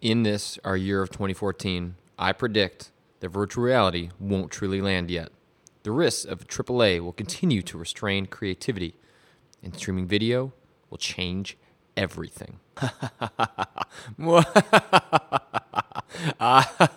In this, our year of 2014, I predict that virtual reality won't truly land yet. The risks of AAA will continue to restrain creativity, and streaming video will change everything.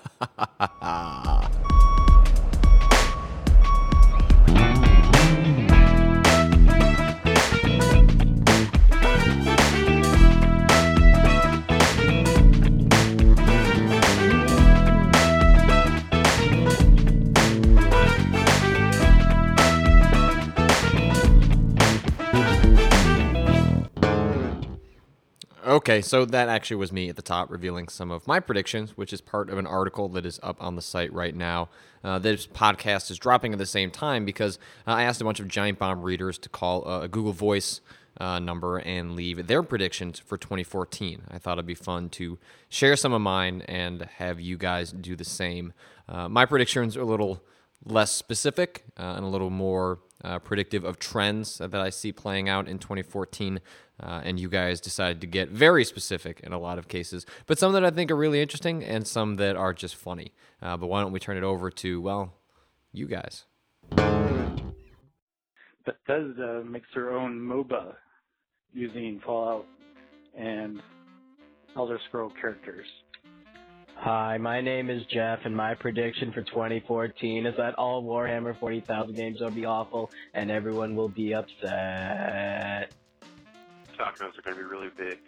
Okay, so that actually was me at the top revealing some of my predictions, which is part of an article that is up on the site right now. Uh, this podcast is dropping at the same time because uh, I asked a bunch of Giant Bomb readers to call uh, a Google Voice uh, number and leave their predictions for 2014. I thought it'd be fun to share some of mine and have you guys do the same. Uh, my predictions are a little less specific uh, and a little more uh, predictive of trends that I see playing out in 2014. Uh, and you guys decided to get very specific in a lot of cases, but some that I think are really interesting and some that are just funny. Uh, but why don't we turn it over to, well, you guys? Bethesda makes their own MOBA using Fallout and Elder Scroll characters. Hi, my name is Jeff, and my prediction for 2014 is that all Warhammer 40,000 games will be awful, and everyone will be upset. Tacos are going to be really big.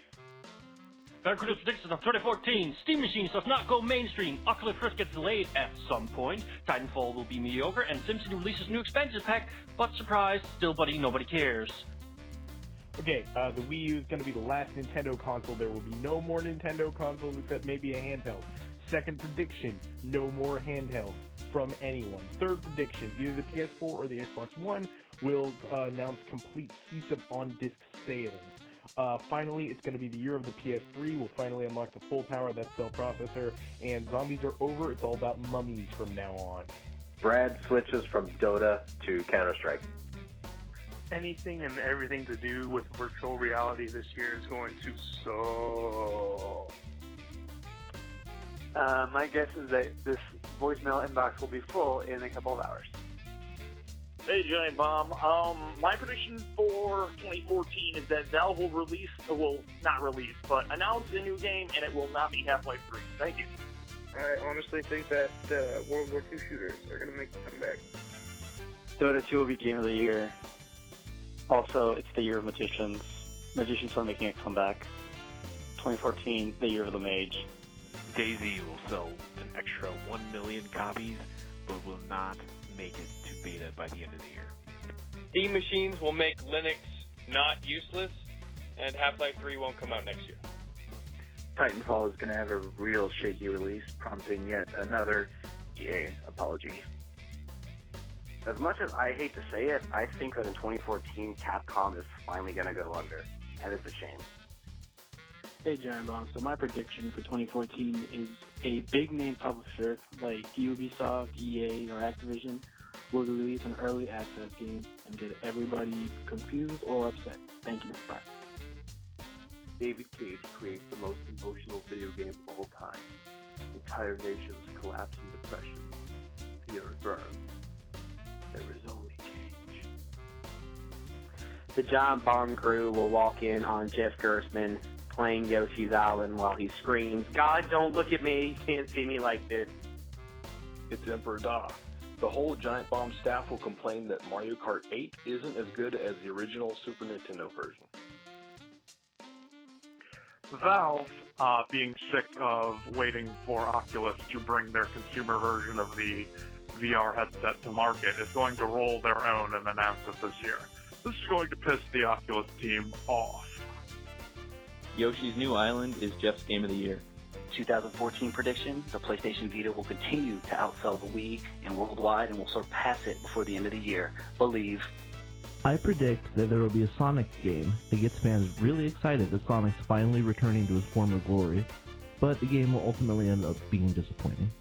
Backwards predictions of 2014. Steam Machines does not go mainstream. Oculus Rift gets delayed at some point. Titanfall will be mediocre, and SimCity releases new expansion pack. But surprise, still, buddy, nobody cares. Okay, uh, the Wii U is going to be the last Nintendo console. There will be no more Nintendo consoles except maybe a handheld. Second prediction, no more handheld from anyone. Third prediction, either the PS4 or the Xbox One will uh, announce complete cease of on-disc sales. Uh, finally, it's going to be the year of the PS3. We'll finally unlock the full power of that cell processor, and zombies are over. It's all about mummies from now on. Brad switches from Dota to Counter Strike. Anything and everything to do with virtual reality this year is going to so. Uh, my guess is that this voicemail inbox will be full in a couple of hours. Hey, Giant Bomb. Um, my prediction for 2014 is that Valve will release, or will not release, but announce a new game, and it will not be Half-Life 3. Thank you. I honestly think that uh, World War II shooters are going to make a comeback. Dota 2 will be Game of the Year. Also, it's the year of Magicians. Magicians are making a comeback. 2014, the year of the Mage. DayZ will sell an extra 1 million copies, but will not make it to beta by the end of the year. Steam machines will make Linux not useless, and Half-Life 3 won't come out next year. Titanfall is going to have a real shaky release, prompting yet another EA apology. As much as I hate to say it, I think that in 2014, Capcom is finally going to go under, and it's a shame. Hey, Giant Bomb. So my prediction for 2014 is a big name publisher like Ubisoft, EA, or Activision will release an early access game and get everybody confused or upset. Thank you. Bye. David Cage creates the most emotional video game of all time. Entire nations collapse in depression. Fear earth burns. There is only change. The Giant Bomb crew will walk in on Jeff Gerstmann playing Yoshi's Island while he screams, God, don't look at me. You can't see me like this. It's Emperor Da. The whole Giant Bomb staff will complain that Mario Kart 8 isn't as good as the original Super Nintendo version. Valve, uh, being sick of waiting for Oculus to bring their consumer version of the VR headset to market, is going to roll their own and announce it this year. This is going to piss the Oculus team off. Yoshi's New Island is Jeff's Game of the Year. 2014 prediction, the PlayStation Vita will continue to outsell the Wii and worldwide and will surpass it before the end of the year. Believe. I predict that there will be a Sonic game that gets fans really excited that Sonic's finally returning to his former glory, but the game will ultimately end up being disappointing.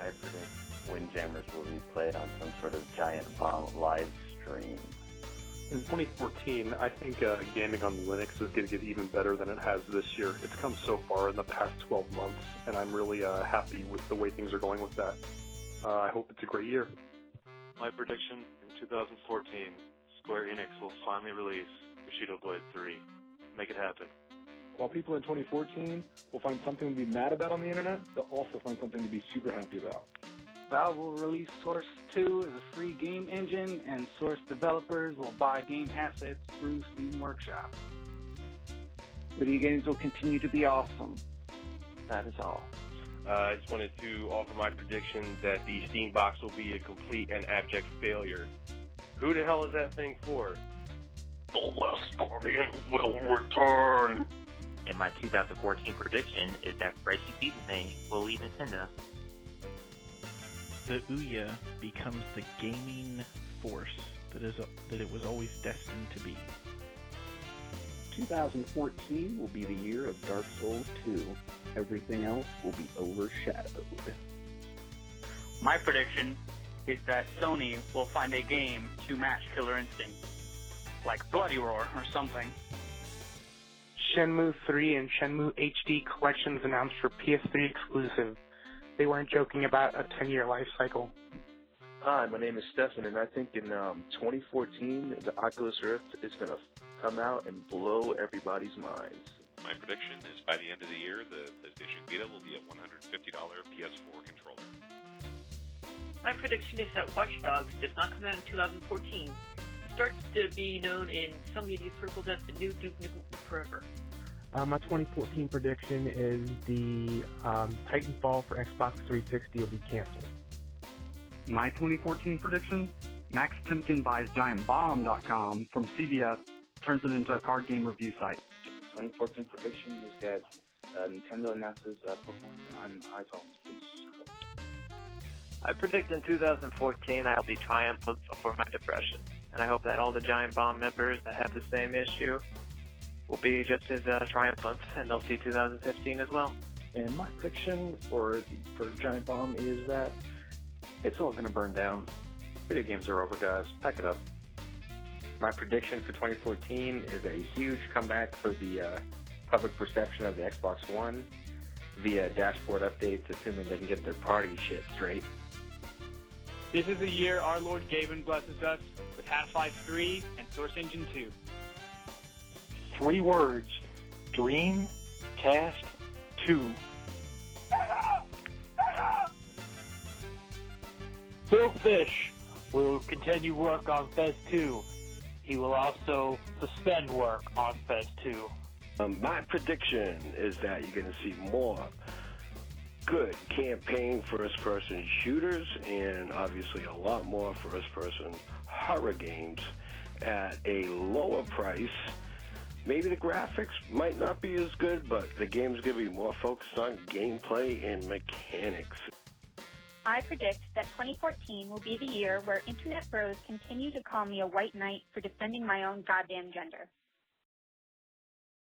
I predict Windjammers will be played on some sort of giant bomb live stream. In 2014, I think uh, gaming on Linux is going to get even better than it has this year. It's come so far in the past 12 months, and I'm really uh, happy with the way things are going with that. Uh, I hope it's a great year. My prediction in 2014, Square Enix will finally release Bushido Blade 3. Make it happen. While people in 2014 will find something to be mad about on the internet, they'll also find something to be super happy about. Valve will release Source 2 as a free game engine, and Source developers will buy game assets through Steam Workshop. Video games will continue to be awesome. That is all. Uh, I just wanted to offer my prediction that the Steam box will be a complete and abject failure. Who the hell is that thing for? The last guardian will return. And my 2014 prediction is that Bryce Disney will leave Nintendo. The Ouya becomes the gaming force that is that it was always destined to be. 2014 will be the year of Dark Souls 2. Everything else will be overshadowed. My prediction is that Sony will find a game to match Killer Instinct, like Bloody Roar or something. Shenmue 3 and Shenmue HD collections announced for PS3 exclusive. They weren't joking about a 10 year life cycle. Hi, my name is Stefan, and I think in um, 2014, the Oculus Rift is going to come out and blow everybody's minds. My prediction is by the end of the year, the PlayStation Vita will be a $150 PS4 controller. My prediction is that Watch Dogs does not come out in 2014. It starts to be known in some media circles as the new Duke Nukem Forever. Uh, my 2014 prediction is the um, Titanfall for Xbox 360 will be canceled. My 2014 prediction Max Temkin buys GiantBomb.com from CBS, turns it into a card game review site. 2014 prediction is that uh, Nintendo announces uh, Pokemon on iPhones. Please. I predict in 2014 I'll be triumphant for my depression. And I hope that all the Giant Bomb members that have the same issue will be just as uh, triumphant, and they'll see 2015 as well. And my prediction for for Giant Bomb is that it's all going to burn down. Video games are over, guys. Pack it up. My prediction for 2014 is a huge comeback for the uh, public perception of the Xbox One via dashboard updates, assuming they can get their party shit straight. This is the year our Lord Gaben blesses us with Half-Life 3 and Source Engine 2. Three words Dream Cast 2. Phil Fish will continue work on Fez 2. He will also suspend work on Fez 2. Um, my prediction is that you're going to see more good campaign first person shooters and obviously a lot more first person horror games at a lower price. Maybe the graphics might not be as good, but the game's going to be more focused on gameplay and mechanics. I predict that 2014 will be the year where internet bros continue to call me a white knight for defending my own goddamn gender.